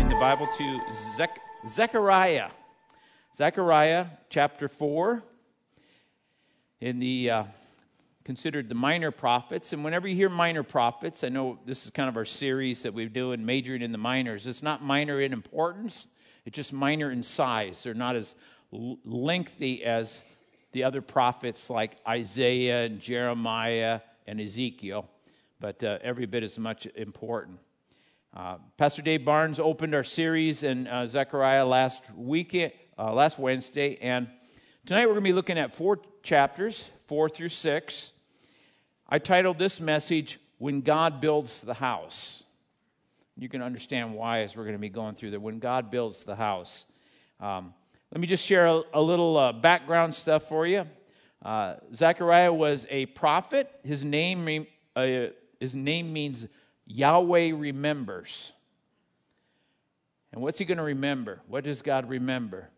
in the Bible to Zech- Zechariah. Zechariah chapter 4 in the uh, considered the minor prophets. And whenever you hear minor prophets, I know this is kind of our series that we're doing, majoring in the minors. It's not minor in importance, it's just minor in size. They're not as lengthy as the other prophets like Isaiah and Jeremiah and Ezekiel, but uh, every bit as much important. Uh, Pastor Dave Barnes opened our series in uh, Zechariah last weekend, uh, last Wednesday, and tonight we're going to be looking at four chapters, four through six. I titled this message "When God Builds the House." You can understand why as we're going to be going through there. When God builds the house. Um, let me just share a, a little uh, background stuff for you. Uh, Zechariah was a prophet. His name, uh, his name means Yahweh remembers. And what's he going to remember? What does God remember?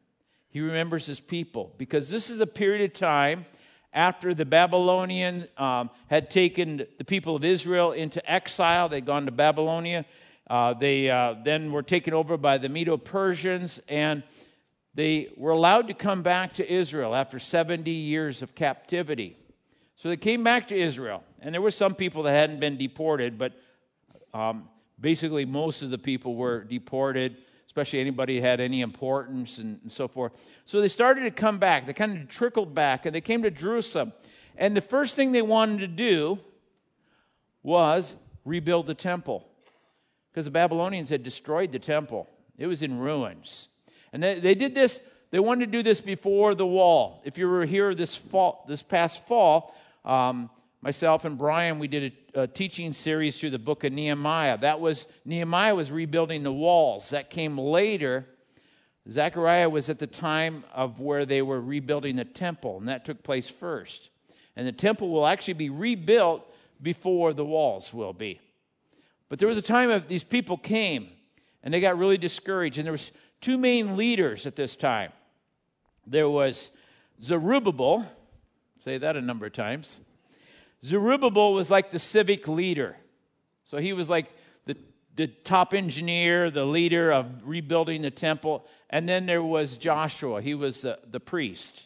He remembers his people because this is a period of time after the Babylonian um, had taken the people of Israel into exile. They'd gone to Babylonia. Uh, they uh, then were taken over by the Medo Persians, and they were allowed to come back to Israel after 70 years of captivity. So they came back to Israel, and there were some people that hadn't been deported, but um, basically, most of the people were deported, especially anybody who had any importance and, and so forth. So they started to come back. They kind of trickled back, and they came to Jerusalem. And the first thing they wanted to do was rebuild the temple because the Babylonians had destroyed the temple, it was in ruins. And they, they did this, they wanted to do this before the wall. If you were here this fall, this past fall, um, myself and Brian, we did a, a, teaching series through the book of Nehemiah. That was Nehemiah was rebuilding the walls. That came later. Zechariah was at the time of where they were rebuilding the temple, and that took place first. And the temple will actually be rebuilt before the walls will be. But there was a time of these people came and they got really discouraged, and there was two main leaders at this time. There was Zerubbabel, say that a number of times. Zerubbabel was like the civic leader. So he was like the, the top engineer, the leader of rebuilding the temple. And then there was Joshua, he was the, priest.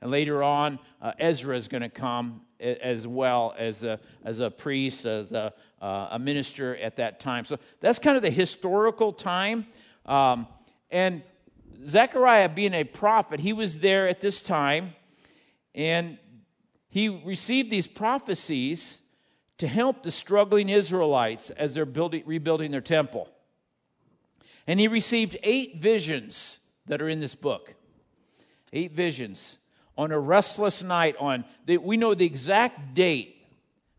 And later on, uh, Ezra is going to come as well as a, as a priest, as a, uh, a minister at that time. So that's kind of the historical time. Um, and Zechariah, being a prophet, he was there at this time. And he received these prophecies to help the struggling Israelites as they're building, rebuilding their temple. And he received eight visions that are in this book. Eight visions on a restless night on the, we know the exact date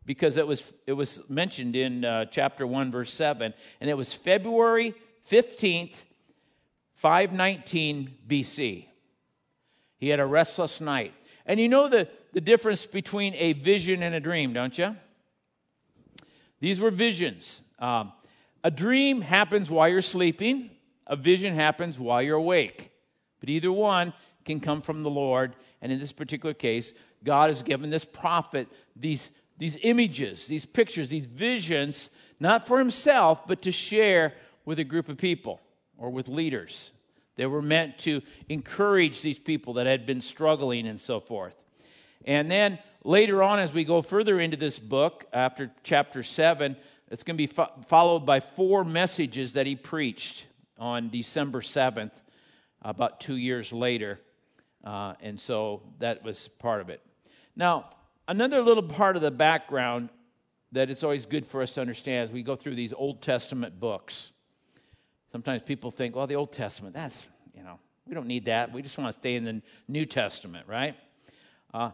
because it was it was mentioned in uh, chapter 1 verse 7 and it was February 15th 519 BC. He had a restless night. And you know the the difference between a vision and a dream, don't you? These were visions. Um, a dream happens while you're sleeping, a vision happens while you're awake. But either one can come from the Lord. And in this particular case, God has given this prophet these, these images, these pictures, these visions, not for himself, but to share with a group of people or with leaders. They were meant to encourage these people that had been struggling and so forth. And then later on, as we go further into this book, after chapter 7, it's going to be fo- followed by four messages that he preached on December 7th, about two years later. Uh, and so that was part of it. Now, another little part of the background that it's always good for us to understand as we go through these Old Testament books. Sometimes people think, well, the Old Testament, that's, you know, we don't need that. We just want to stay in the New Testament, right? Uh,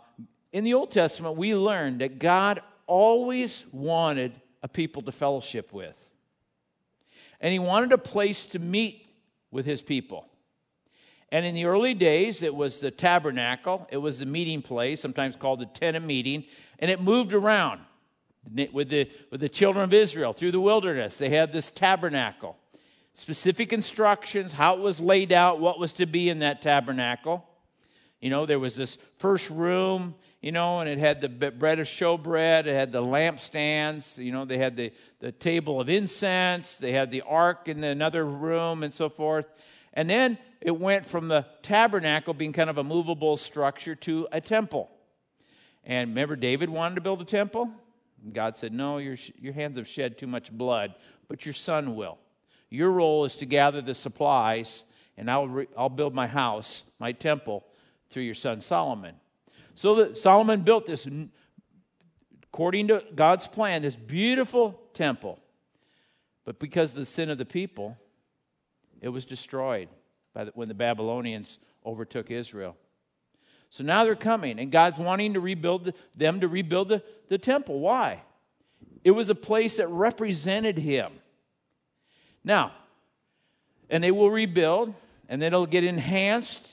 in the Old Testament, we learned that God always wanted a people to fellowship with. And he wanted a place to meet with his people. And in the early days, it was the tabernacle, it was the meeting place, sometimes called the tent of meeting, and it moved around with the, with the children of Israel through the wilderness. They had this tabernacle, specific instructions, how it was laid out, what was to be in that tabernacle. You know, there was this first room, you know, and it had the bread of showbread, it had the lampstands, you know, they had the, the table of incense, they had the ark in another room, and so forth. And then it went from the tabernacle being kind of a movable structure to a temple. And remember, David wanted to build a temple? God said, No, your, your hands have shed too much blood, but your son will. Your role is to gather the supplies, and I'll, re- I'll build my house, my temple, through your son Solomon. So that Solomon built this, according to God's plan, this beautiful temple. But because of the sin of the people, it was destroyed by the, when the Babylonians overtook Israel. So now they're coming, and God's wanting to rebuild the, them to rebuild the, the temple. Why? It was a place that represented Him. Now, and they will rebuild, and then it'll get enhanced.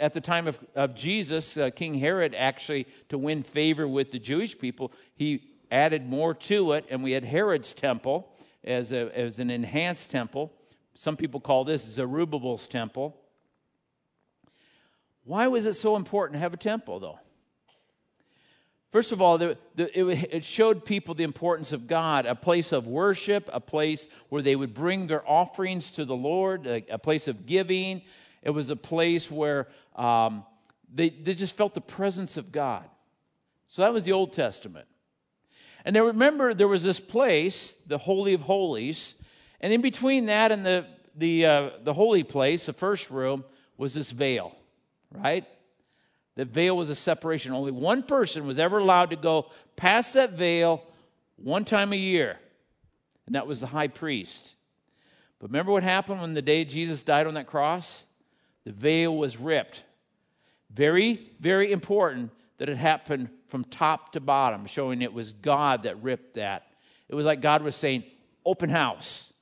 At the time of, of Jesus, uh, King Herod actually, to win favor with the Jewish people, he added more to it, and we had Herod's temple as, a, as an enhanced temple. Some people call this Zerubbabel's temple. Why was it so important to have a temple, though? First of all, the, the, it, it, showed people the importance of God, a place of worship, a place where they would bring their offerings to the Lord, a, a place of giving. It was a place where um, they, they just felt the presence of God. So that was the Old Testament. And now remember, there was this place, the Holy of Holies, and in between that and the, the, uh, the holy place, the first room, was this veil right? The veil was a separation. Only one person was ever allowed to go past that veil one time a year, and that was the high priest. But remember what happened when the day Jesus died on that cross? The veil was ripped. Very, very important that it happened from top to bottom, showing it was God that ripped that. It was like God was saying, Open house.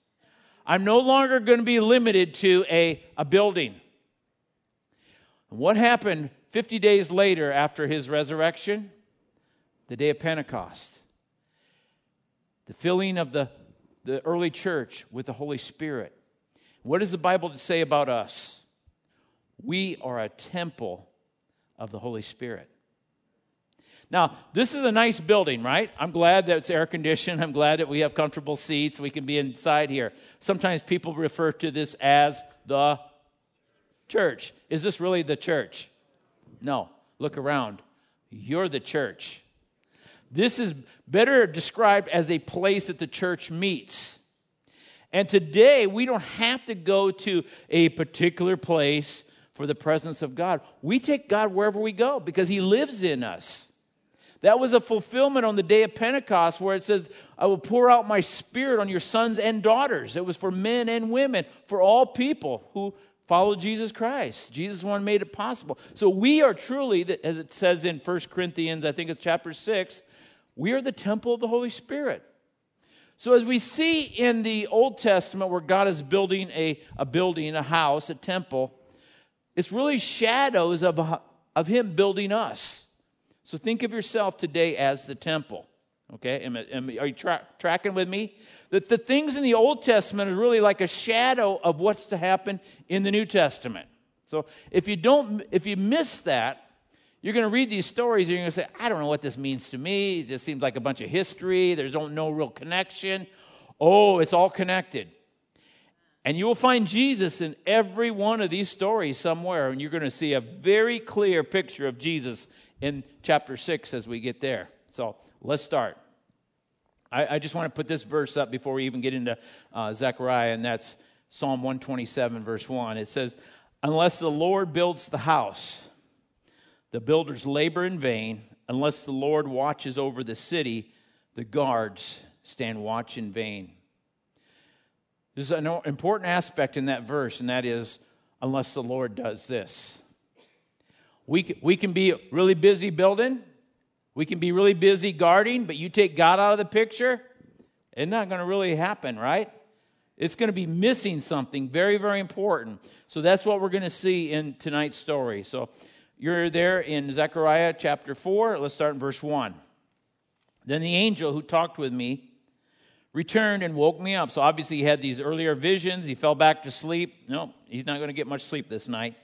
I'm no longer going to be limited to a, a building. And what happened 50 days later after his resurrection? The day of Pentecost. The filling of the, the early church with the Holy Spirit. What does the Bible say about us? We are a temple of the Holy Spirit. Now, this is a nice building, right? I'm glad that it's air conditioned. I'm glad that we have comfortable seats. We can be inside here. Sometimes people refer to this as the church. Is this really the church? No. Look around. You're the church. This is better described as a place that the church meets. And today, we don't have to go to a particular place for the presence of God. We take God wherever we go because He lives in us. That was a fulfillment on the day of Pentecost where it says, I will pour out my spirit on your sons and daughters. It was for men and women, for all people who follow Jesus Christ. Jesus one made it possible. So we are truly, as it says in 1 Corinthians, I think it's chapter 6, we are the temple of the Holy Spirit. So as we see in the Old Testament where God is building a, a building, a house, a temple, it's really shadows of, of him building us. So think of yourself today as the temple. Okay, am, am, are you tra- tracking with me? That the things in the Old Testament are really like a shadow of what's to happen in the New Testament. So if you don't, if you miss that, you're going to read these stories and you're going to say, I don't know what this means to me. It just seems like a bunch of history. There's no, no real connection. Oh, it's all connected. And you will find Jesus in every one of these stories somewhere, and you're going to see a very clear picture of Jesus in chapter 6 as we get there. So let's start. I, I, just want to put this verse up before we even get into uh, Zechariah, and that's Psalm 127, verse 1. It says, Unless the Lord builds the house, the builders labor in vain. Unless the Lord watches over the city, the guards stand watch in vain. There's an important aspect in that verse, and that is, unless the Lord does this. We, we can be really busy building, we can be really busy guarding, but you take God out of the picture, it's not going to really happen, right? It's going to be missing something very, very important. So that's what we're going to see in tonight's story. So you're there in Zechariah chapter 4. Let's start in verse 1. Then the angel who talked with me returned and woke me up. So obviously he had these earlier visions. He fell back to sleep. No, he's not going to get much sleep this night.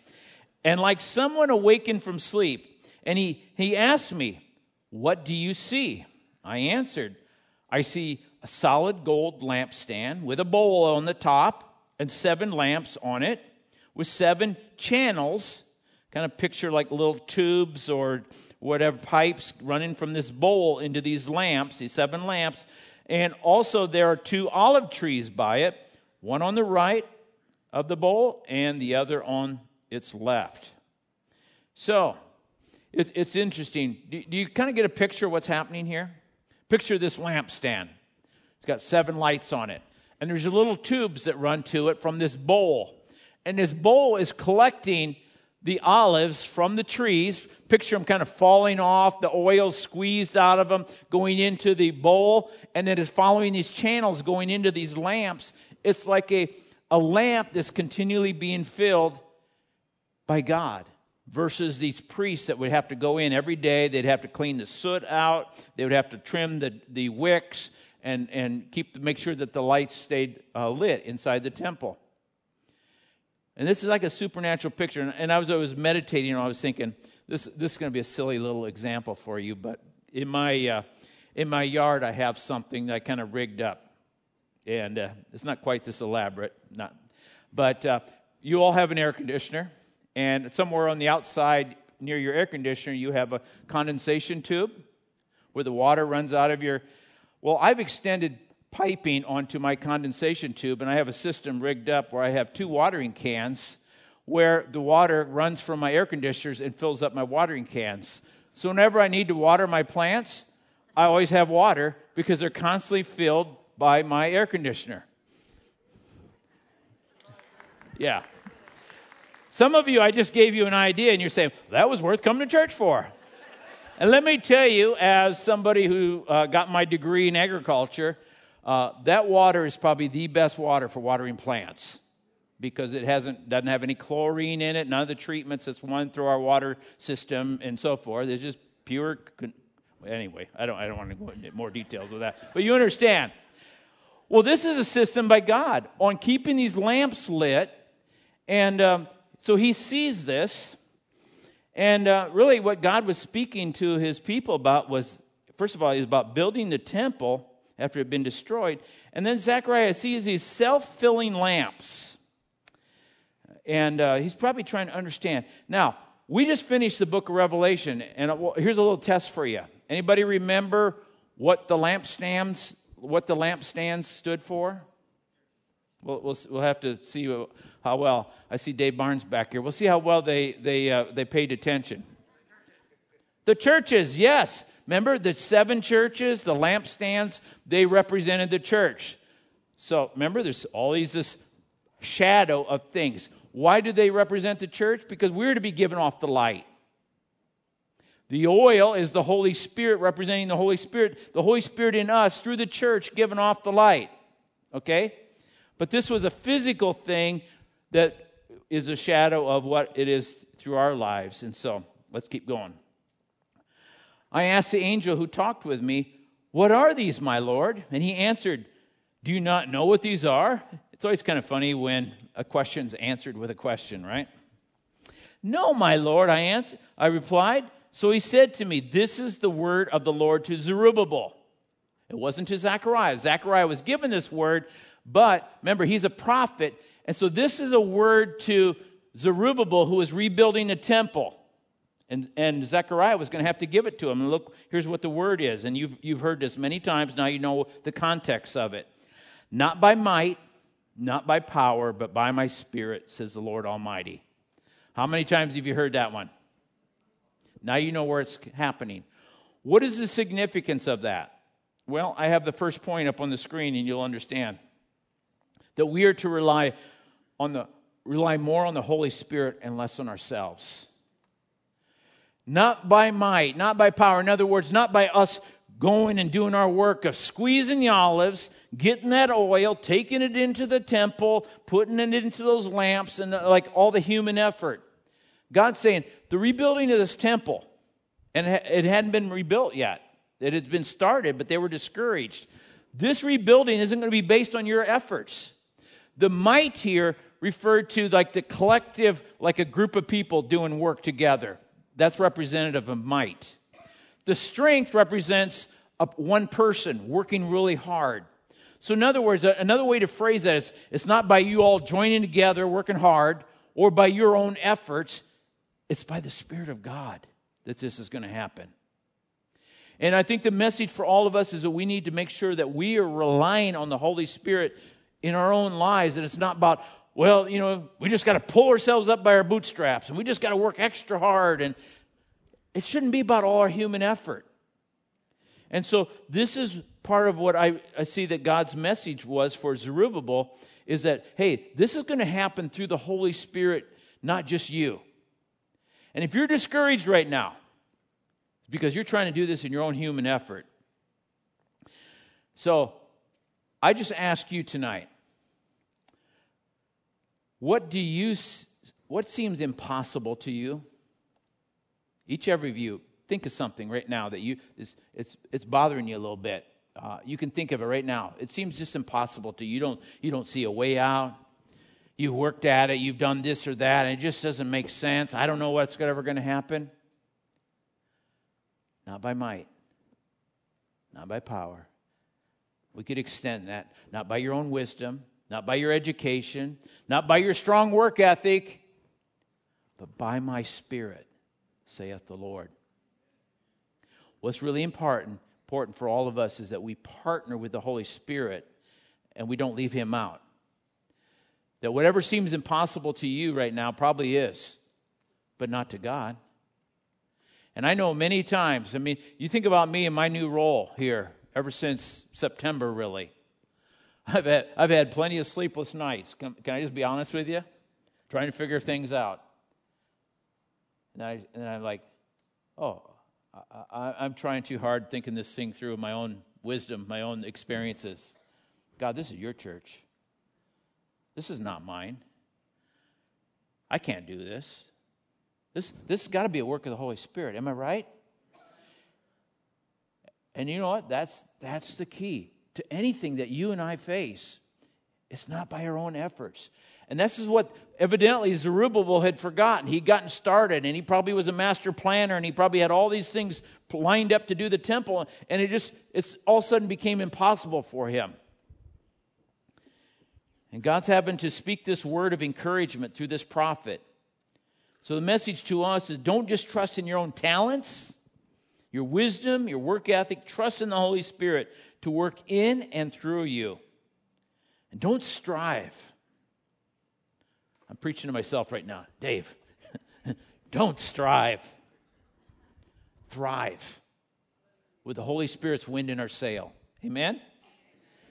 and like someone awakened from sleep. And he, he asked me, What do you see? I answered, I see a solid gold lampstand with a bowl on the top and seven lamps on it with seven channels. Kind of picture like little tubes or whatever pipes running from this bowl into these lamps, these seven lamps. And also, there are two olive trees by it, one on the right of the bowl and the other on its left. So, it's, it's interesting. Do, do you kind of get a picture of what's happening here? Picture this lampstand. It's got seven lights on it. And there's little tubes that run to it from this bowl. And this bowl is collecting the olives from the trees. Picture them kind of falling off, the oil squeezed out of them, going into the bowl, and then it is following these channels going into these lamps. It's like a, a lamp that's continually being filled by God versus these priests that would have to go in every day. They'd have to clean the soot out, they would have to trim the, the wicks and, and keep make sure that the lights stayed uh, lit inside the temple. And this is like a supernatural picture. And, and I was always meditating, and I was thinking, this, this is going to be a silly little example for you, but in my, uh, in my yard, I have something that I kind of rigged up. And uh, it's not quite this elaborate, not, but uh, you all have an air conditioner, and somewhere on the outside near your air conditioner, you have a condensation tube where the water runs out of your. Well, I've extended piping onto my condensation tube, and I have a system rigged up where I have two watering cans where the water runs from my air conditioners and fills up my watering cans. So whenever I need to water my plants, I always have water because they're constantly filled by my air conditioner. Yeah. Some of you, I just gave you an idea, and you're saying, that was worth coming to church for. and let me tell you, as somebody who uh, got my degree in agriculture, uh, that water is probably the best water for watering plants because it hasn't doesn't have any chlorine in it, none of the treatments that's run through our water system and so forth. It's just pure. Anyway, I don't I don't want to go into more details with that, but you understand. Well, this is a system by God on keeping these lamps lit, and um, so He sees this, and uh, really, what God was speaking to His people about was, first of all, He's about building the temple after it had been destroyed. And then Zechariah sees these self filling lamps. And uh, he's probably trying to understand. Now, we just finished the book of Revelation, and uh, here's a little test for you. Anybody remember what the lampstands, what the lampstands stood for? We'll, we'll, we'll have to see how well. I see Dave Barnes back here. We'll see how well they, they, uh, they paid attention. The churches, yes. Remember the seven churches, the lampstands, they represented the church. So remember, there's these this shadow of things. Why do they represent the church? Because we're to be given off the light. The oil is the Holy Spirit representing the Holy Spirit, the Holy Spirit in us through the church giving off the light. Okay? But this was a physical thing that is a shadow of what it is through our lives. And so let's keep going. I asked the angel who talked with me, What are these, my Lord? And he answered, Do you not know what these are? It's always kind of funny when a question's answered with a question, right? No, my Lord, I answered. I replied. So he said to me, This is the word of the Lord to Zerubbabel. It wasn't to Zechariah. Zechariah was given this word, but remember, he's a prophet. And so this is a word to Zerubbabel who is rebuilding the temple. And, and Zechariah was going to have to give it to him. And look, here's what the word is. And you've, you've heard this many times. Now you know the context of it. Not by might, not by power, but by my spirit, says the Lord Almighty. How many times have you heard that one? Now you know where it's happening. What is the significance of that? Well, I have the first point up on the screen and you'll understand. That we are to rely on the rely more on the Holy Spirit and less on ourselves not by might, not by power. In other words, not by us going and doing our work of squeezing the olives, getting that oil, taking it into the temple, putting it into those lamps, and uh, like all the human effort. God's saying the rebuilding of this temple, and it hadn't been rebuilt yet. It had been started, but they were discouraged. This rebuilding isn't going to be based on your efforts. The might here referred to like the collective, like a group of people doing work together. That's representative of might. The strength represents one person working really hard. So, in other words, another way to phrase that is it's not by you all joining together, working hard, or by your own efforts, it's by the Spirit of God that this is going to happen. And I think the message for all of us is that we need to make sure that we are relying on the Holy Spirit in our own lives, that it's not about, well, you know, we just got to pull ourselves up by our bootstraps and we just got to work extra hard. And it shouldn't be about all our human effort. And so this is part of what I, I see that God's message was for Zerubbabel is that, hey, this is going to happen through the Holy Spirit, not just you. And if you're discouraged right now, it's because you're trying to do this in your own human effort. So I just ask you tonight what do you what seems impossible to you? Each every of you think of something right now that you it's it's, it's bothering you a little bit. Uh, you can think of it right now. It seems just impossible to you. You don't you don't see a way out. You've worked at it. You've done this or that and it just doesn't make sense. I don't know what's ever going to happen. Not by might. Not by power. We could extend that. Not by your own wisdom not by your education not by your strong work ethic but by my spirit saith the lord what's really important important for all of us is that we partner with the holy spirit and we don't leave him out that whatever seems impossible to you right now probably is, but not to God. And I know many times, I mean, you think about me and my new role here ever since September, really. I've had, I've had plenty of sleepless nights. Can, can I just be honest with you? Trying to figure things out. And, I, and I'm like, oh, I, I'm trying too hard thinking this thing through my own wisdom, my own experiences. God, this is your church. This is not mine. I can't do this. This, this has got to be a work of the Holy Spirit. Am I right? And you know what? That's, that's the key to anything that you and I face. It's not by our own efforts. And this is what evidently Zerubbabel had forgotten. He'd gotten started and he probably was a master planner and he probably had all these things lined up to do the temple. And it just, it's all of a sudden became impossible for him. And God's having to speak this word of encouragement through this prophet. So the message to us is don't just trust in your own talents, your wisdom, your work ethic. Trust in the Holy Spirit to work in and through you. And don't strive. I'm preaching to myself right now. Dave, don't strive. Thrive with the Holy Spirit's wind in our sail. Amen?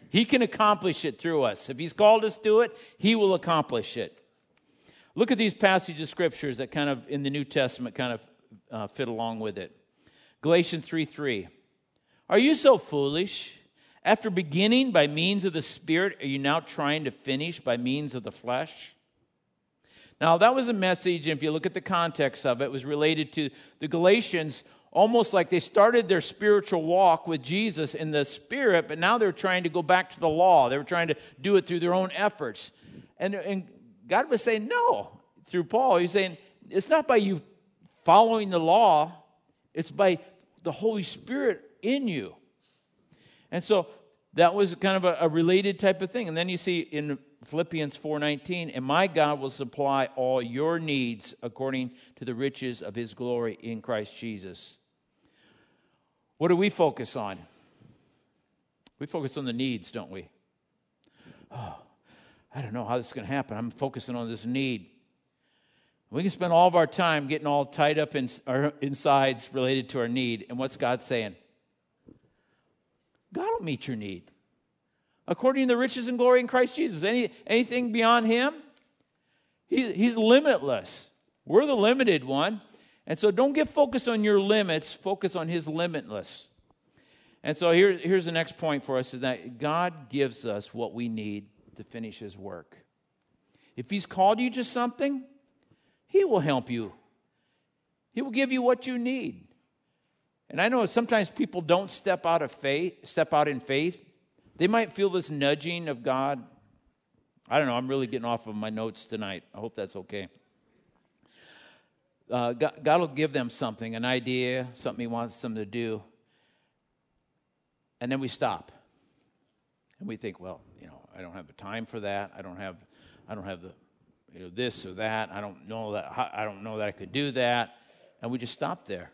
He can accomplish it through us. If He's called us to it, He will accomplish it. Look at these passages of scriptures that kind of in the New Testament kind of uh, fit along with it. Galatians 3 3. Are you so foolish? After beginning by means of the Spirit, are you now trying to finish by means of the flesh? Now, that was a message, if you look at the context of it, was related to the Galatians almost like they started their spiritual walk with Jesus in the spirit, but now they're trying to go back to the law. They were trying to do it through their own efforts. And, and God was saying, no, through Paul. He's saying, it's not by you following the law, it's by the Holy Spirit in you. And so that was kind of a, a related type of thing. And then you see in Philippians 4:19, and my God will supply all your needs according to the riches of his glory in Christ Jesus. What do we focus on? We focus on the needs, don't we? Oh, I don't know how this is going to happen. I'm focusing on this need. We can spend all of our time getting all tied up in our insides related to our need. And what's God saying? God will meet your need. According to the riches and glory in Christ Jesus. Any, anything beyond Him? He's, he's limitless. We're the limited one. And so don't get focused on your limits, focus on his limitless. And so here, here's the next point for us is that God gives us what we need to finish his work. If he's called you to something, he will help you. He will give you what you need. And I know sometimes people don't step out of faith, step out in faith. They might feel this nudging of God. I don't know. I'm really getting off of my notes tonight. I hope that's okay. Uh, God, God will give them something, an idea, something He wants them to do. And then we stop. And we think, well, you know, I don't have the time for that. I don't have, I don't have the, you know, this or that. I don't know that. I don't know that I could do that. And we just stop there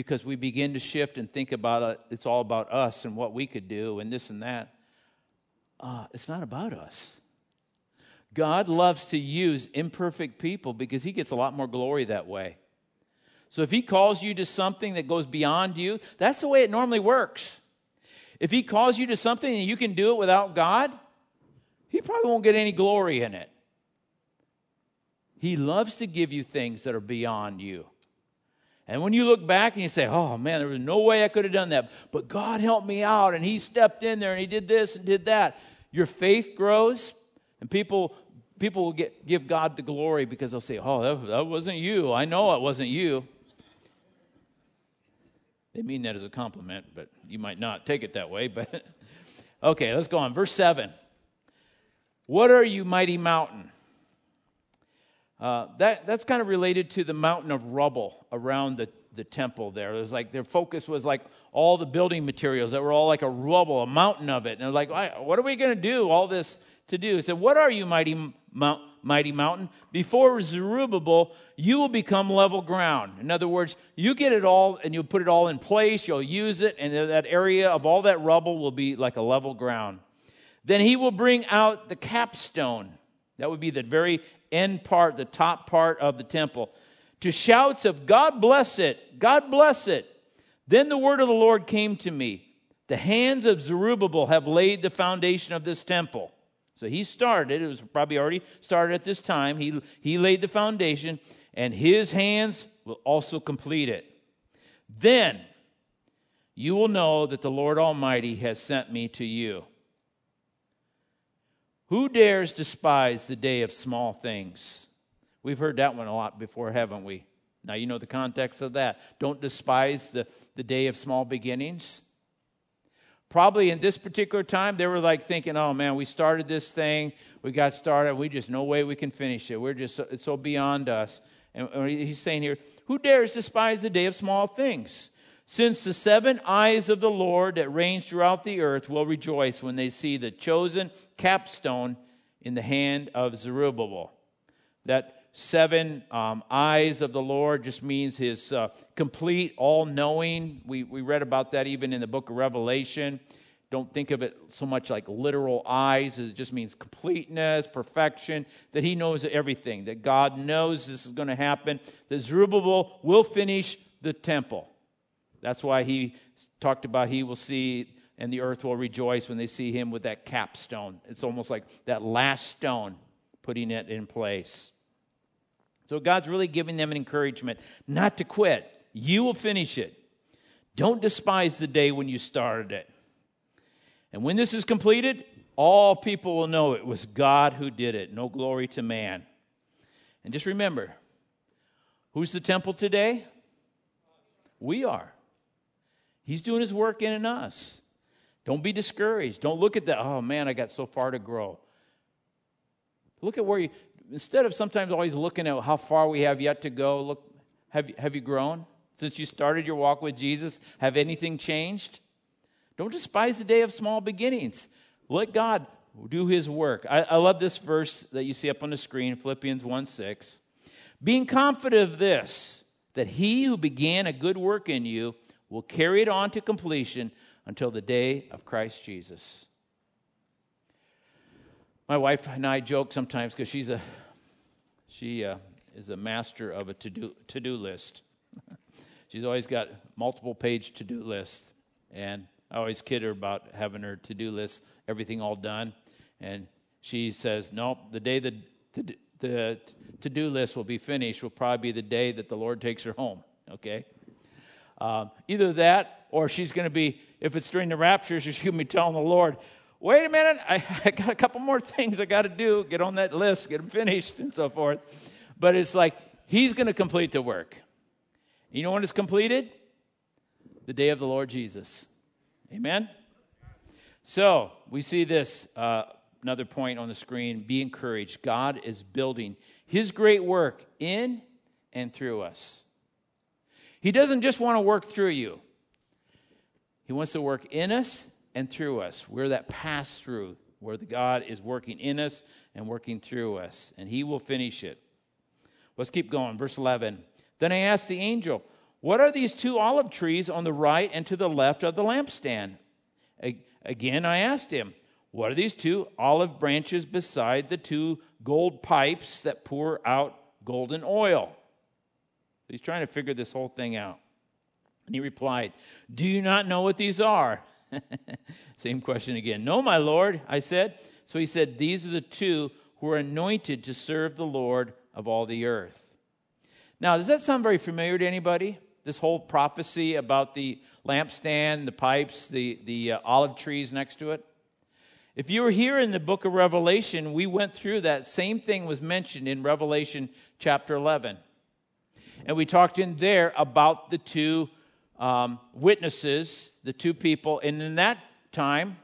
because we begin to shift and think about it. It's all about us and what we could do and this and that. Uh, it's not about us. God loves to use imperfect people because he gets a lot more glory that way. So if he calls you to something that goes beyond you, that's the way it normally works. If he calls you to something and you can do it without God, he probably won't get any glory in it. He loves to give you things that are beyond you. And when you look back and you say, oh man, there was no way I could have done that, but God helped me out and He stepped in there and He did this and did that, your faith grows and people, people will get, give God the glory because they'll say, Oh, that, that wasn't you. I know it wasn't you. They mean that as a compliment, but you might not take it that way. But okay, let's go on. Verse 7. What are you, mighty mountain? Uh, that, that's kind of related to the mountain of rubble around the, the temple there. It was like their focus was like all the building materials that were all like a rubble, a mountain of it. And they're like, what are we going to do? All this to do. He said, What are you, mighty, mount, mighty mountain? Before Zerubbabel, you will become level ground. In other words, you get it all and you'll put it all in place, you'll use it, and that area of all that rubble will be like a level ground. Then he will bring out the capstone. That would be the very end part, the top part of the temple. To shouts of God bless it, God bless it. Then the word of the Lord came to me. The hands of Zerubbabel have laid the foundation of this temple. So he started, it was probably already started at this time. He, he laid the foundation, and his hands will also complete it. Then you will know that the Lord Almighty has sent me to you. Who dares despise the day of small things? We've heard that one a lot before, haven't we? Now you know the context of that. Don't despise the, the day of small beginnings. Probably in this particular time, they were like thinking, oh man, we started this thing, we got started, we just, no way we can finish it. We're just, it's so beyond us. And he's saying here, who dares despise the day of small things? Since the seven eyes of the Lord that range throughout the earth will rejoice when they see the chosen capstone in the hand of Zerubbabel. That seven um, eyes of the Lord just means his uh, complete, all knowing. We, we read about that even in the book of Revelation. Don't think of it so much like literal eyes, it just means completeness, perfection, that he knows everything, that God knows this is going to happen, that Zerubbabel will finish the temple. That's why he talked about he will see and the earth will rejoice when they see him with that capstone. It's almost like that last stone, putting it in place. So God's really giving them an encouragement not to quit. You will finish it. Don't despise the day when you started it. And when this is completed, all people will know it was God who did it. No glory to man. And just remember who's the temple today? We are. He's doing his work in and us. Don't be discouraged. Don't look at that, oh man, I got so far to grow. Look at where you, instead of sometimes always looking at how far we have yet to go, look, have, have you grown? Since you started your walk with Jesus, have anything changed? Don't despise the day of small beginnings. Let God do his work. I, I love this verse that you see up on the screen, Philippians 1 6. Being confident of this, that he who began a good work in you will carry it on to completion until the day of Christ Jesus. My wife and I joke sometimes because she's a she uh, is a master of a to do to do list. She's always got multiple page to do lists, and I always kid her about having her to do list, everything all done, and she says, "Nope, the day the the, the to do list will be finished will probably be the day that the Lord takes her home." Okay, um, either that or she's going to be if it's during the rapture, she's going to be telling the Lord, wait a minute, I, I got a couple more things I got to do, get on that list, get them finished, and so forth. But it's like, he's going to complete the work. You know when it's completed? The day of the Lord Jesus. Amen? So, we see this uh, another point on the screen. Be encouraged. God is building his great work in and through us. He doesn't just want to work through you, he wants to work in us and through us. We're that pass through where the God is working in us and working through us, and he will finish it. Let's keep going. Verse 11. Then I asked the angel, What are these two olive trees on the right and to the left of the lampstand? Again, I asked him, What are these two olive branches beside the two gold pipes that pour out golden oil? He's trying to figure this whole thing out. And he replied, Do you not know what these are? Same question again. No, my Lord, I said. So he said, These are the two who are anointed to serve the Lord of all the earth. Now, does that sound very familiar to anybody? This whole prophecy about the lampstand, the pipes, the, the uh, olive trees next to it? If you were here in the book of Revelation, we went through that. Same thing was mentioned in Revelation chapter 11. And we talked in there about the two um, witnesses, the two people. And in that time,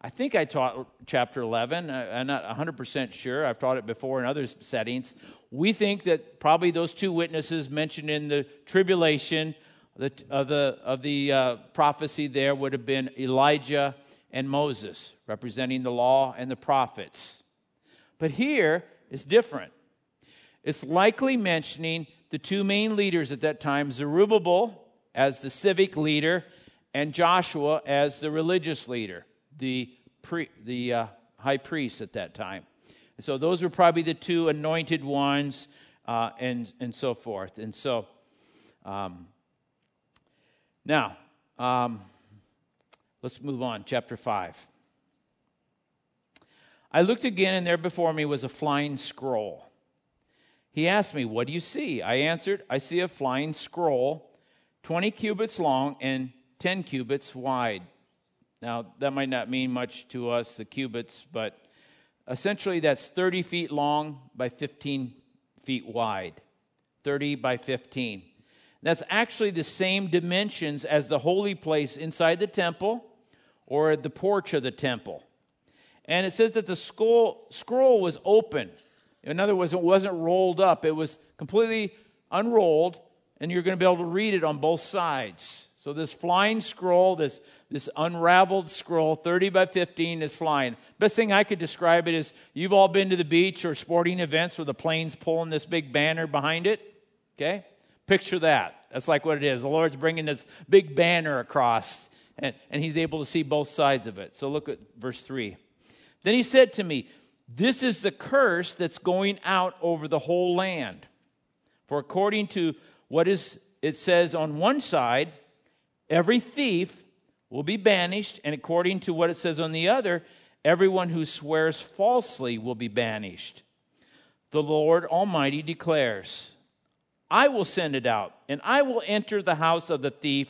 I think I taught chapter 11. I'm not 100% sure. I've taught it before in other settings. We think that probably those two witnesses mentioned in the tribulation of the, of the uh, prophecy there would have been Elijah and Moses, representing the law and the prophets. But here it's different. It's likely mentioning the two main leaders at that time Zerubbabel as the civic leader and Joshua as the religious leader, the, pre, the uh, high priest at that time. So those were probably the two anointed ones uh, and, and so forth. And so, um, now, um, let's move on. Chapter 5. I looked again, and there before me was a flying scroll. He asked me, What do you see? I answered, I see a flying scroll, 20 cubits long and 10 cubits wide. Now, that might not mean much to us, the cubits, but essentially that's 30 feet long by 15 feet wide. 30 by 15. That's actually the same dimensions as the holy place inside the temple or the porch of the temple. And it says that the scroll, scroll was open. In other words, it wasn't rolled up, it was completely unrolled, and you're going to be able to read it on both sides. So, this flying scroll, this, this unraveled scroll, 30 by 15, is flying. Best thing I could describe it is you've all been to the beach or sporting events where the plane's pulling this big banner behind it. Okay? Picture that. That's like what it is. The Lord's bringing this big banner across, and, and he's able to see both sides of it. So, look at verse 3. Then he said to me, this is the curse that's going out over the whole land. For according to what is it says on one side, every thief will be banished, and according to what it says on the other, everyone who swears falsely will be banished. The Lord Almighty declares, I will send it out, and I will enter the house of the thief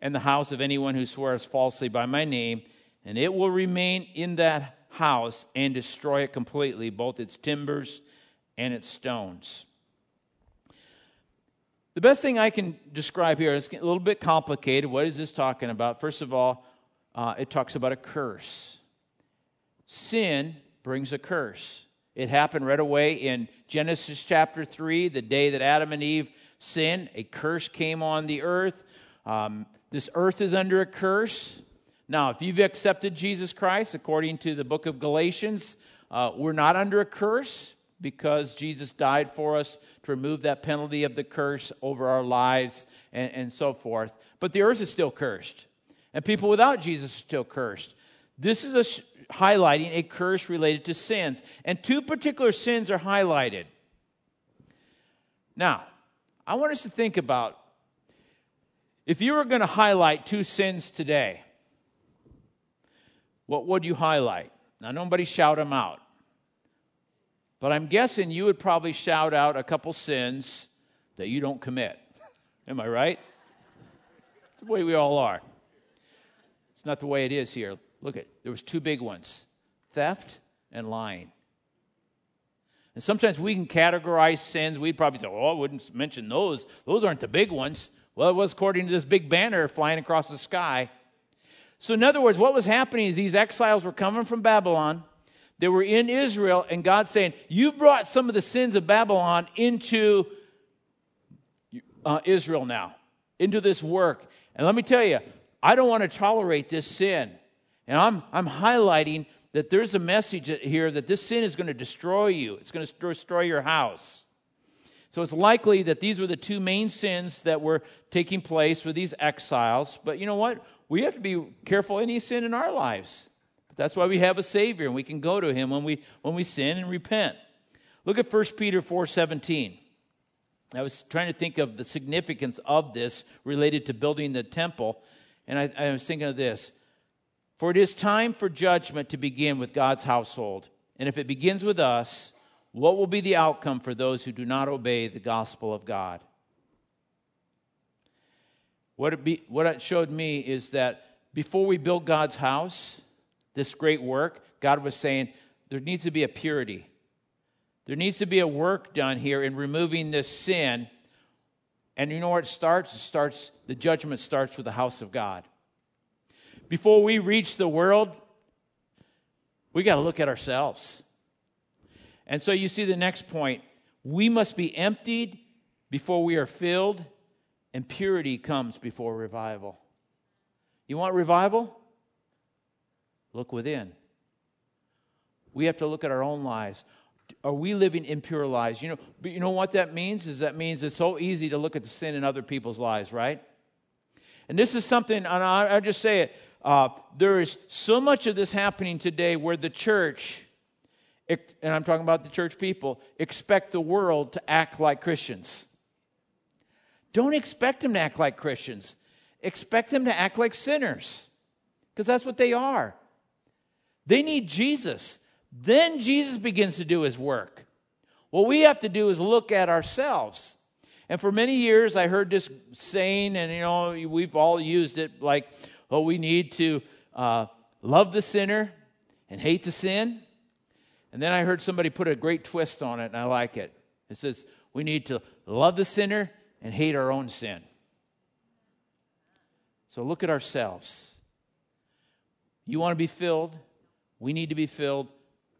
and the house of anyone who swears falsely by my name, and it will remain in that house and destroy it completely, both its timbers and its stones. The best thing I can describe here is a little bit complicated. What is this talking about? First of all, uh, it talks about a curse. Sin brings a curse. It happened right away in Genesis chapter 3, the day that Adam and Eve sinned. A curse came on the earth. Um, this earth is under a curse. Now, if you've accepted Jesus Christ, according to the book of Galatians, uh, we're not under a curse because Jesus died for us to remove that penalty of the curse over our lives and, and so forth. But the earth is still cursed, and people without Jesus are still cursed. This is a sh- highlighting a curse related to sins, and two particular sins are highlighted. Now, I want us to think about if you were going to highlight two sins today, what would you highlight? Now, nobody shout them out. But I'm guessing you would probably shout out a couple sins that you don't commit. Am I right? It's the way we all are. It's not the way it is here. Look at there was two big ones: theft and lying. And sometimes we can categorize sins. We'd probably say, "Oh, I wouldn't mention those. Those aren't the big ones." Well, it was according to this big banner flying across the sky. So, in other words, what was happening is these exiles were coming from Babylon. They were in Israel, and God saying, You brought some of the sins of Babylon into uh, Israel now, into this work. And let me tell you, I don't want to tolerate this sin. And I'm, I'm highlighting that there's a message here that this sin is going to destroy you, it's going to destroy your house. So it's likely that these were the two main sins that were taking place with these exiles. But you know what? We have to be careful any sin in our lives. That's why we have a Savior and we can go to Him when we, when we sin and repent. Look at 1 Peter 4 17. I was trying to think of the significance of this related to building the temple, and I, I was thinking of this. For it is time for judgment to begin with God's household. And if it begins with us, what will be the outcome for those who do not obey the gospel of God? What it, be, what it showed me is that before we build God's house, this great work, God was saying there needs to be a purity. There needs to be a work done here in removing this sin. And you know where it starts? It starts, the judgment starts with the house of God. Before we reach the world, we got to look at ourselves. And so you see the next point. We must be emptied before we are filled, and purity comes before revival. You want revival? Look within. We have to look at our own lives. Are we living impure lives? You know, but you know what that means? Is that means it's so easy to look at the sin in other people's lives, right? And this is something, and I, I just say it. Uh, there is so much of this happening today where the church, and I'm talking about the church people, expect the world to act like Christians. Don't expect them to act like Christians. Expect them to act like sinners, because that's what they are. They need Jesus. Then Jesus begins to do his work. What we have to do is look at ourselves. And for many years, I heard this saying, and you know, we've all used it like, oh, we need to uh, love the sinner and hate the sin. And then I heard somebody put a great twist on it, and I like it. It says, we need to love the sinner and hate our own sin. So look at ourselves. You want to be filled? We need to be filled.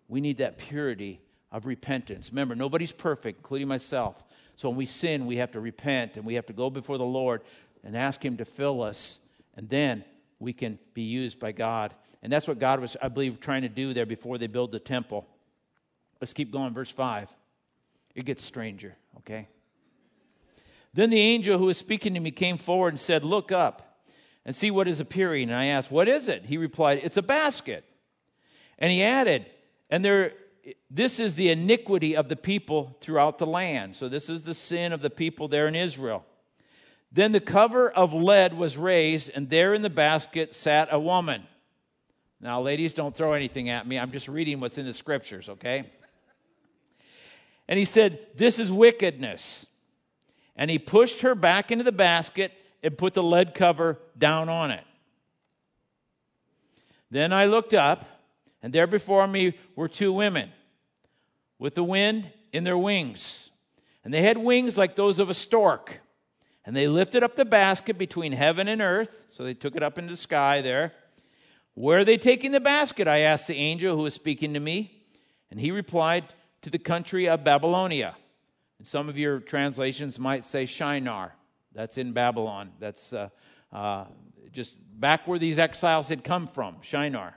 We need that purity of repentance. Remember, nobody's perfect, including myself. So when we sin, we have to repent and we have to go before the Lord and ask Him to fill us. And then we can be used by God. And that's what God was, I believe, trying to do there before they build the temple. Let's keep going, verse 5. It gets stranger, okay? Then the angel who was speaking to me came forward and said, Look up and see what is appearing. And I asked, What is it? He replied, It's a basket. And he added, and there this is the iniquity of the people throughout the land. So this is the sin of the people there in Israel. Then the cover of lead was raised, and there in the basket sat a woman. Now, ladies, don't throw anything at me. I'm just reading what's in the scriptures, okay? And he said, This is wickedness. And he pushed her back into the basket and put the lead cover down on it. Then I looked up and there before me were two women with the wind in their wings. And they had wings like those of a stork. And they lifted up the basket between heaven and earth. So they took it up into the sky there. Where are they taking the basket? I asked the angel who was speaking to me. And he replied, To the country of Babylonia. And some of your translations might say Shinar. That's in Babylon. That's uh, uh, just back where these exiles had come from, Shinar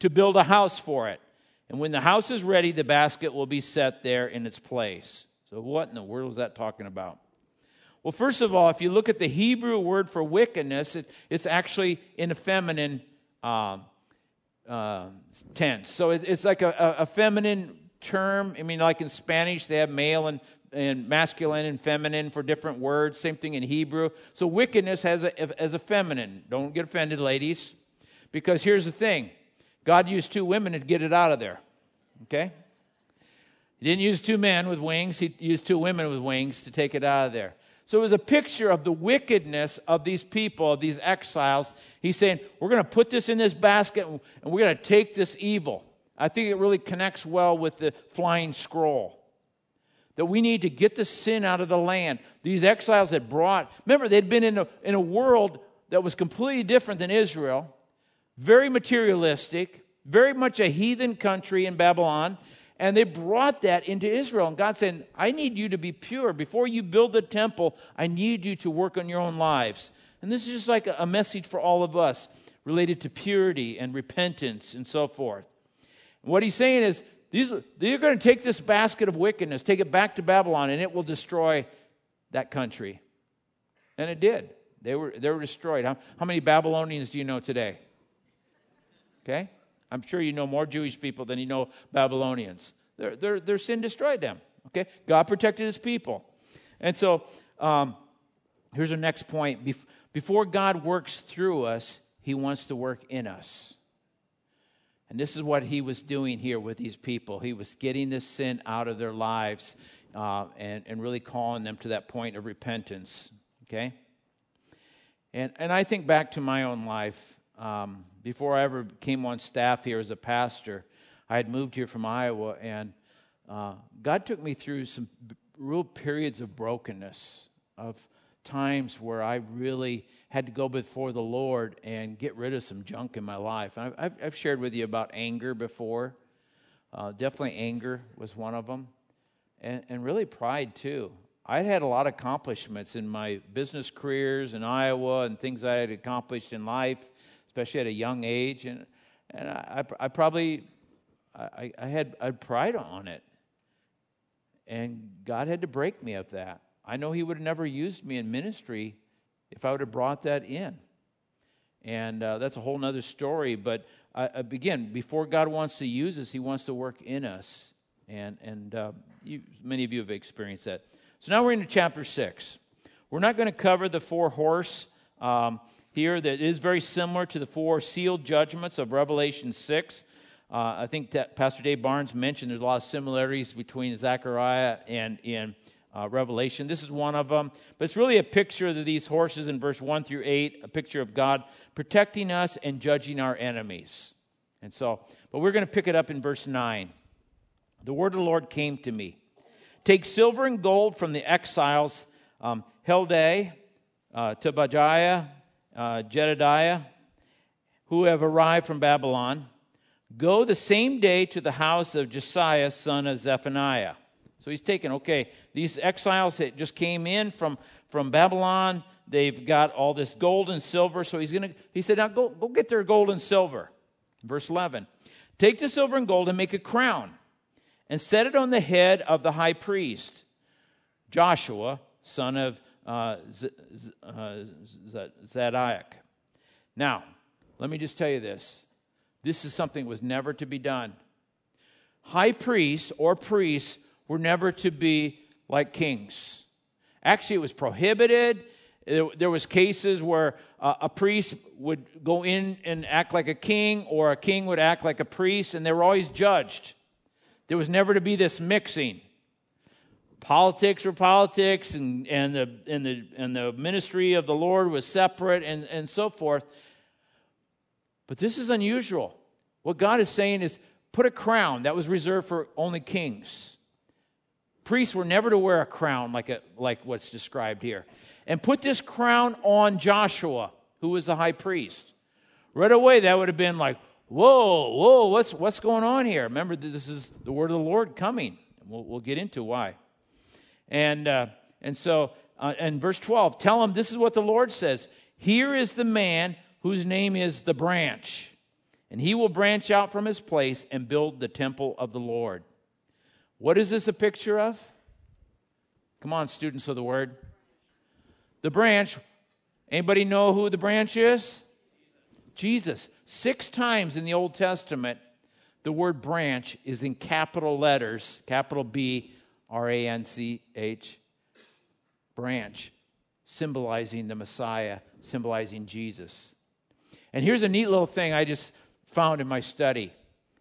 to build a house for it. And when the house is ready, the basket will be set there in its place. So, what in the world is that talking about? Well, first of all, if you look at the Hebrew word for wickedness, it, it's actually in a feminine uh, uh, tense. So it, it's like a, a, feminine term. I mean, like in Spanish, they have male and, and masculine and feminine for different words. Same thing in Hebrew. So wickedness has a, as a feminine. Don't get offended, ladies. Because here's the thing God used two women to get it out of there. Okay? He didn't use two men with wings, he used two women with wings to take it out of there. So it was a picture of the wickedness of these people, of these exiles. He's saying, We're going to put this in this basket and we're going to take this evil. I think it really connects well with the flying scroll. That we need to get the sin out of the land. These exiles had brought, remember, they'd been in a, in a world that was completely different than Israel very materialistic, very much a heathen country in Babylon, and they brought that into Israel. And God said, I need you to be pure. Before you build the temple, I need you to work on your own lives. And this is just like a message for all of us related to purity and repentance and so forth. What he's saying is, these, they're going to take this basket of wickedness, take it back to Babylon, and it will destroy that country. And it did. They were, they were destroyed. How, how many Babylonians do you know today? Okay? I'm sure you know more Jewish people than you know Babylonians. Their, their, their sin destroyed them. Okay? God protected his people. And so um, here's our next point. Before God works through us, he wants to work in us. And this is what he was doing here with these people. He was getting this sin out of their lives uh, and, and really calling them to that point of repentance. Okay? And, and I think back to my own life. Um, before I ever came on staff here as a pastor, I had moved here from Iowa, and uh, God took me through some real periods of brokenness, of times where I really had to go before the Lord and get rid of some junk in my life. I've, I've, shared with you about anger before. Uh, definitely anger was one of them, and, and really pride too. I'd had a lot of accomplishments in my business careers in Iowa and things I had accomplished in life, especially at a young age, and and I, I probably I, I had I had pride on it, and God had to break me of that. I know He would have never used me in ministry if I would have brought that in. And uh, that's a whole other story. But uh, again, before God wants to use us, He wants to work in us. And, and uh, you, many of you have experienced that. So now we're into chapter 6. We're not going to cover the four horse um, here, that is very similar to the four sealed judgments of Revelation 6. Uh, I think Pastor Dave Barnes mentioned there's a lot of similarities between Zechariah and in uh, Revelation. This is one of them. But it's really a picture of these horses in verse 1 through 8, a picture of God protecting us and judging our enemies. And so, but we're going to pick it up in verse 9. The word of the Lord came to me Take silver and gold from the exiles, um, Heldai, uh, Tobadiah, uh, Jedediah, who have arrived from Babylon. Go the same day to the house of Josiah, son of Zephaniah so he's taken, okay, these exiles that just came in from, from Babylon, they've got all this gold and silver. So he's gonna, he said, now go, go get their gold and silver. Verse 11. Take the silver and gold and make a crown and set it on the head of the high priest, Joshua, son of uh, uh. Now, let me just tell you this. This is something that was never to be done. High priests or priests were never to be like kings. Actually, it was prohibited. There was cases where a priest would go in and act like a king, or a king would act like a priest, and they were always judged. There was never to be this mixing. Politics were politics, and, and, the, and, the, and the ministry of the Lord was separate, and, and so forth. But this is unusual. What God is saying is put a crown that was reserved for only kings priests were never to wear a crown like, a, like what's described here. And put this crown on Joshua, who was the high priest. Right away, that would have been like, whoa, whoa, what's, what's going on here? Remember, this is the word of the Lord coming. We'll, we'll get into why. And, uh, and so, uh, in verse 12, tell him this is what the Lord says Here is the man whose name is the branch, and he will branch out from his place and build the temple of the Lord. What is this a picture of? Come on, students of the word. The branch. Anybody know who the branch is? Jesus. Six times in the Old Testament, the word branch is in capital letters, capital B, R A N C H, branch, symbolizing the Messiah, symbolizing Jesus. And here's a neat little thing I just found in my study.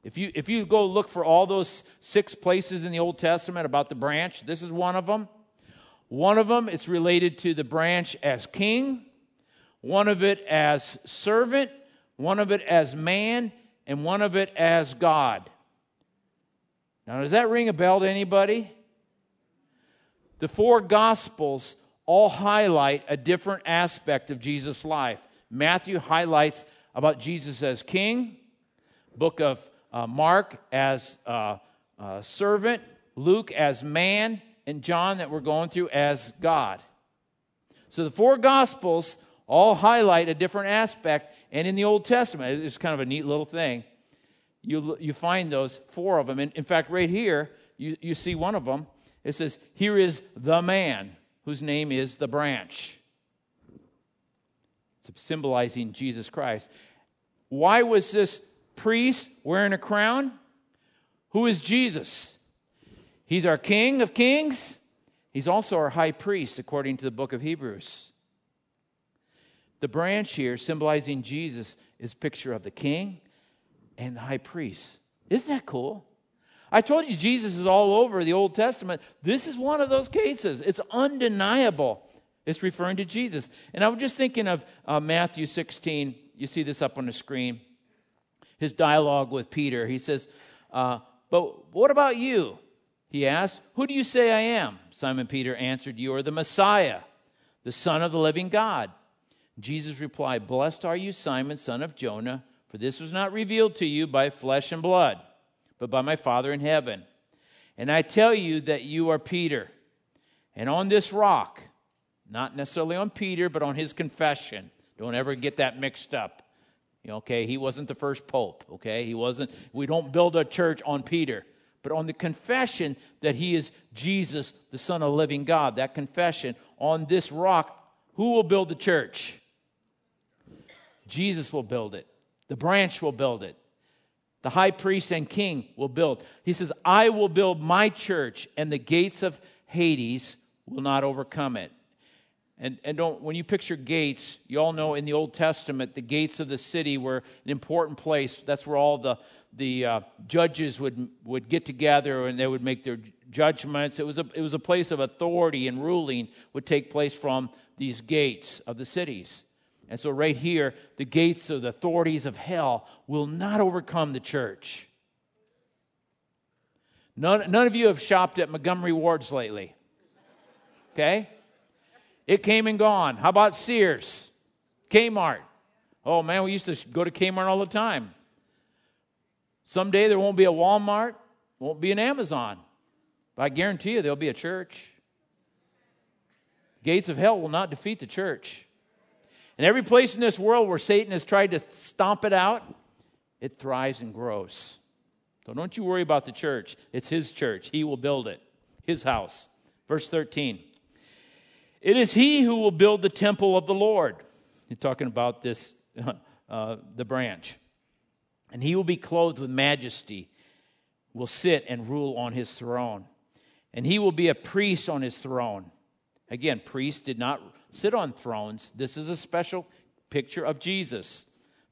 If you, if you go look for all those six places in the Old Testament about the branch, this is one of them. One of them, it's related to the branch as king, one of it as servant, one of it as man, and one of it as God. Now, does that ring a bell to anybody? The four Gospels all highlight a different aspect of Jesus' life. Matthew highlights about Jesus as king. book of uh, Mark as uh, uh, servant, Luke as man, and John that we're going through as God. So the four Gospels all highlight a different aspect. And in the Old Testament, it's kind of a neat little thing. You, you find those four of them. And in fact, right here, you, you see one of them. It says, Here is the man whose name is the branch. It's symbolizing Jesus Christ. Why was this priest wearing a crown? Who is Jesus? He's our King of Kings. He's also our high priest, according to the book of Hebrews. The branch here, symbolizing Jesus, is picture of the king and the high priest. Isn't that cool? I told you Jesus is all over the Old Testament. This is one of those cases. It's undeniable. It's referring to Jesus. And I was just thinking of uh, Matthew 16. You see this up on the screen. His dialogue with Peter. He says, uh, But what about you? He asked, Who do you say I am? Simon Peter answered, You are the Messiah, the Son of the living God. Jesus replied, Blessed are you, Simon, son of Jonah, for this was not revealed to you by flesh and blood, but by my Father in heaven. And I tell you that you are Peter, and on this rock, not necessarily on Peter, but on his confession. Don't ever get that mixed up. Okay, he wasn't the first pope. Okay, he wasn't. We don't build a church on Peter, but on the confession that he is Jesus, the Son of the living God. That confession on this rock, who will build the church? Jesus will build it. The branch will build it. The high priest and king will build. He says, I will build my church, and the gates of Hades will not overcome it. And, and don't, when you picture gates, you all know in the Old Testament, the gates of the city were an important place. That's where all the, the uh, judges would, would get together and they would make their judgments. It was, a, it was a place of authority and ruling would take place from these gates of the cities. And so, right here, the gates of the authorities of hell will not overcome the church. None, none of you have shopped at Montgomery Wards lately. Okay? It came and gone. How about Sears? Kmart. Oh man, we used to go to Kmart all the time. Someday there won't be a Walmart, won't be an Amazon. But I guarantee you there'll be a church. Gates of hell will not defeat the church. And every place in this world where Satan has tried to stomp it out, it thrives and grows. So don't you worry about the church. It's his church. He will build it, his house. Verse 13. It is he who will build the temple of the Lord. He's talking about this, uh, the branch. And he will be clothed with majesty, will sit and rule on his throne. And he will be a priest on his throne. Again, priests did not sit on thrones. This is a special picture of Jesus.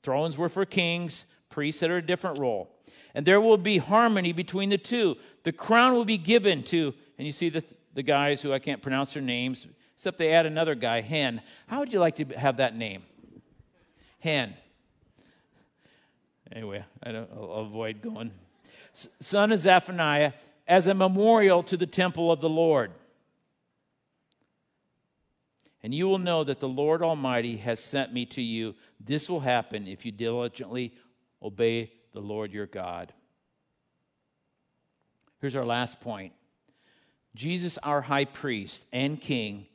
Thrones were for kings, priests had a different role. And there will be harmony between the two. The crown will be given to, and you see the, the guys who I can't pronounce their names, Except they add another guy, Hen. How would you like to have that name? Hen. Anyway, I don't, I'll avoid going. Son of Zephaniah, as a memorial to the temple of the Lord. And you will know that the Lord Almighty has sent me to you. This will happen if you diligently obey the Lord your God. Here's our last point Jesus, our high priest and king,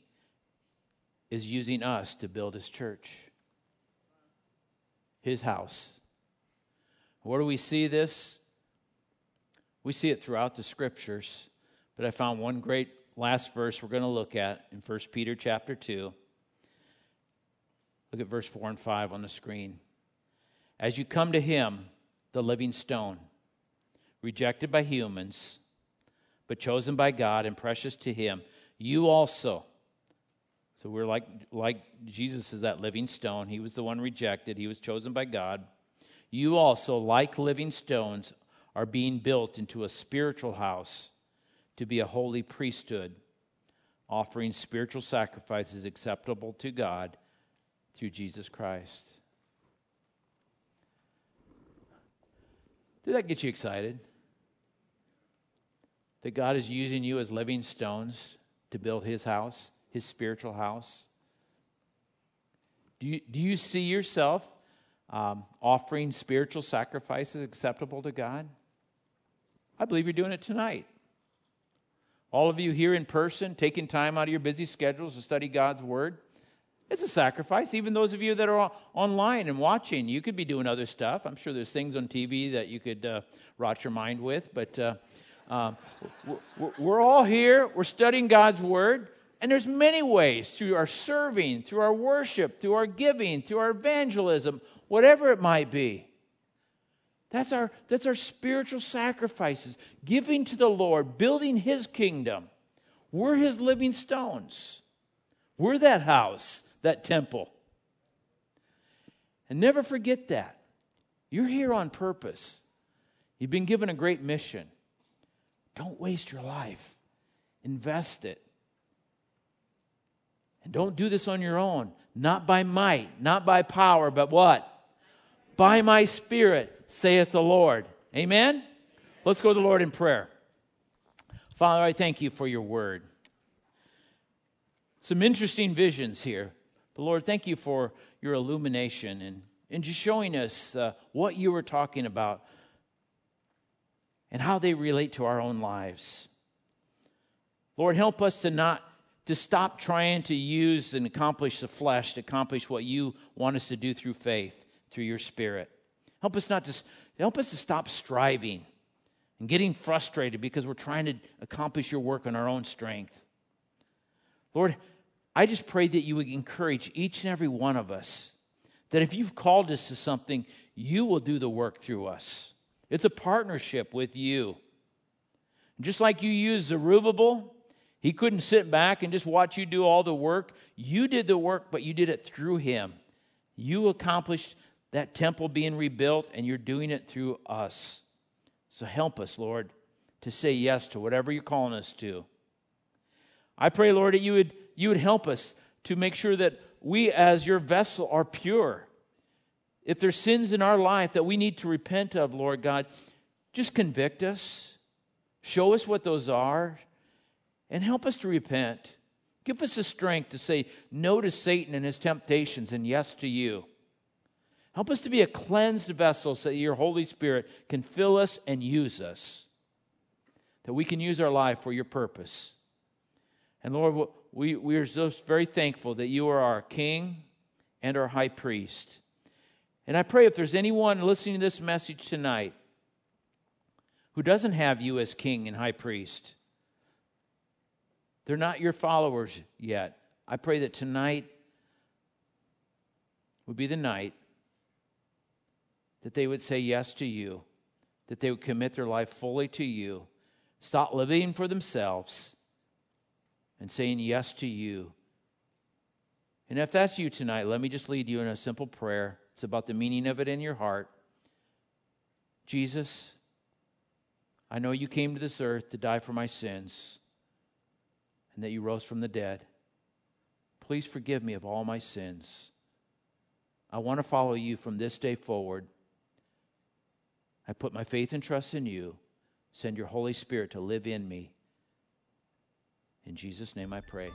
is using us to build his church, his house. Where do we see this? We see it throughout the scriptures, but I found one great last verse we're going to look at in 1 Peter chapter 2. Look at verse 4 and 5 on the screen. As you come to him, the living stone, rejected by humans, but chosen by God and precious to him, you also so we're like, like Jesus is that living stone. He was the one rejected, he was chosen by God. You also, like living stones, are being built into a spiritual house to be a holy priesthood, offering spiritual sacrifices acceptable to God through Jesus Christ. Did that get you excited? That God is using you as living stones to build his house? His spiritual house? Do you, do you see yourself um, offering spiritual sacrifices acceptable to God? I believe you're doing it tonight. All of you here in person, taking time out of your busy schedules to study God's Word, it's a sacrifice. Even those of you that are online and watching, you could be doing other stuff. I'm sure there's things on TV that you could uh, rot your mind with, but uh, uh, we're all here. We're studying God's Word. And there's many ways through our serving, through our worship, through our giving, through our evangelism, whatever it might be. That's our, that's our spiritual sacrifices, giving to the Lord, building His kingdom. We're His living stones. We're that house, that temple. And never forget that. You're here on purpose. You've been given a great mission. Don't waste your life, invest it. And don't do this on your own, not by might, not by power, but what? By my spirit, saith the Lord. Amen? Let's go to the Lord in prayer. Father, I thank you for your word. Some interesting visions here. But Lord, thank you for your illumination and, and just showing us uh, what you were talking about and how they relate to our own lives. Lord, help us to not to stop trying to use and accomplish the flesh to accomplish what you want us to do through faith, through your spirit. Help us not to help us to stop striving and getting frustrated because we're trying to accomplish your work on our own strength. Lord, I just pray that you would encourage each and every one of us that if you've called us to something, you will do the work through us. It's a partnership with you. Just like you used Zerubbabel he couldn't sit back and just watch you do all the work. You did the work, but you did it through him. You accomplished that temple being rebuilt, and you're doing it through us. So help us, Lord, to say yes to whatever you're calling us to. I pray, Lord, that you would, you would help us to make sure that we, as your vessel, are pure. If there's sins in our life that we need to repent of, Lord God, just convict us. Show us what those are and help us to repent. Give us the strength to say no to Satan and his temptations and yes to you. Help us to be a cleansed vessel so that your Holy Spirit can fill us and use us, that we can use our life for your purpose. And Lord, we, we are just very thankful that you are our King and our High Priest. And I pray if there's anyone listening to this message tonight who doesn't have you as King and High Priest, they're not your followers yet. I pray that tonight would be the night that they would say yes to you, that they would commit their life fully to you, stop living for themselves, and saying yes to you. And if that's you tonight, let me just lead you in a simple prayer. It's about the meaning of it in your heart. Jesus, I know you came to this earth to die for my sins and that you rose from the dead. Please forgive me of all my sins. I want to follow you from this day forward. I put my faith and trust in you. Send your Holy Spirit to live in me. In Jesus' name I pray.